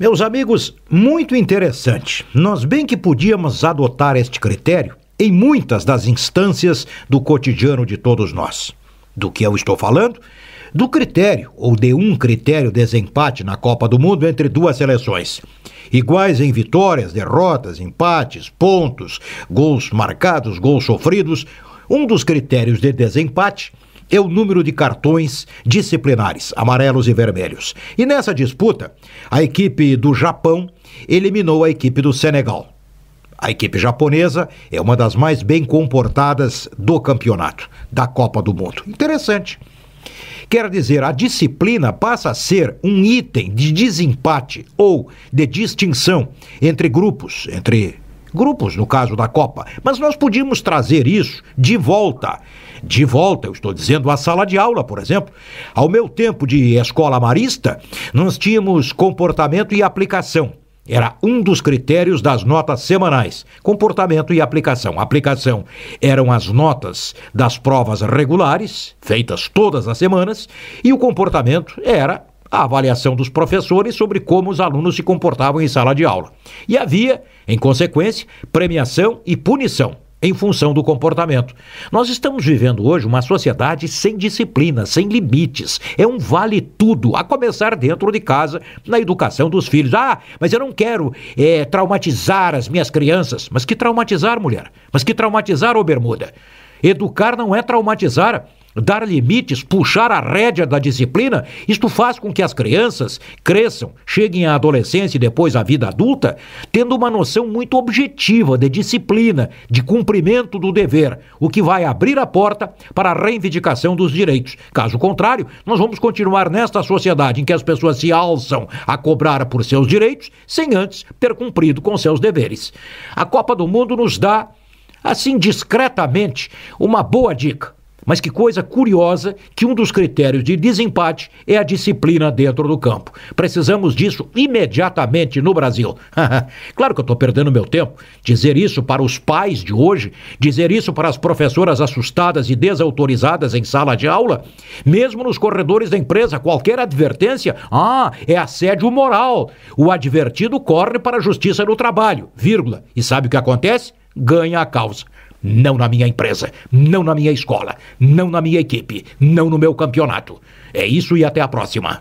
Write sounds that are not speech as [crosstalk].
Meus amigos, muito interessante. Nós bem que podíamos adotar este critério em muitas das instâncias do cotidiano de todos nós. Do que eu estou falando? Do critério, ou de um critério desempate na Copa do Mundo entre duas seleções. Iguais em vitórias, derrotas, empates, pontos, gols marcados, gols sofridos. Um dos critérios de desempate é o número de cartões disciplinares, amarelos e vermelhos. E nessa disputa, a equipe do Japão eliminou a equipe do Senegal. A equipe japonesa é uma das mais bem comportadas do campeonato, da Copa do Mundo. Interessante. Quer dizer, a disciplina passa a ser um item de desempate ou de distinção entre grupos, entre grupos no caso da Copa. Mas nós podíamos trazer isso de volta. De volta, eu estou dizendo, à sala de aula, por exemplo. Ao meu tempo de escola marista, nós tínhamos comportamento e aplicação. Era um dos critérios das notas semanais. Comportamento e aplicação. Aplicação eram as notas das provas regulares, feitas todas as semanas, e o comportamento era a avaliação dos professores sobre como os alunos se comportavam em sala de aula. E havia, em consequência, premiação e punição em função do comportamento. Nós estamos vivendo hoje uma sociedade sem disciplina, sem limites. É um vale tudo, a começar dentro de casa, na educação dos filhos. Ah, mas eu não quero é, traumatizar as minhas crianças. Mas que traumatizar, mulher? Mas que traumatizar, ô Bermuda? Educar não é traumatizar dar limites, puxar a rédea da disciplina, isto faz com que as crianças cresçam, cheguem à adolescência e depois à vida adulta, tendo uma noção muito objetiva de disciplina, de cumprimento do dever, o que vai abrir a porta para a reivindicação dos direitos. Caso contrário, nós vamos continuar nesta sociedade em que as pessoas se alçam a cobrar por seus direitos sem antes ter cumprido com seus deveres. A Copa do Mundo nos dá, assim discretamente, uma boa dica mas que coisa curiosa que um dos critérios de desempate é a disciplina dentro do campo. Precisamos disso imediatamente no Brasil. [laughs] claro que eu estou perdendo meu tempo. Dizer isso para os pais de hoje, dizer isso para as professoras assustadas e desautorizadas em sala de aula, mesmo nos corredores da empresa, qualquer advertência, ah, é assédio moral. O advertido corre para a justiça no trabalho, vírgula. E sabe o que acontece? Ganha a causa. Não na minha empresa, não na minha escola, não na minha equipe, não no meu campeonato. É isso e até a próxima.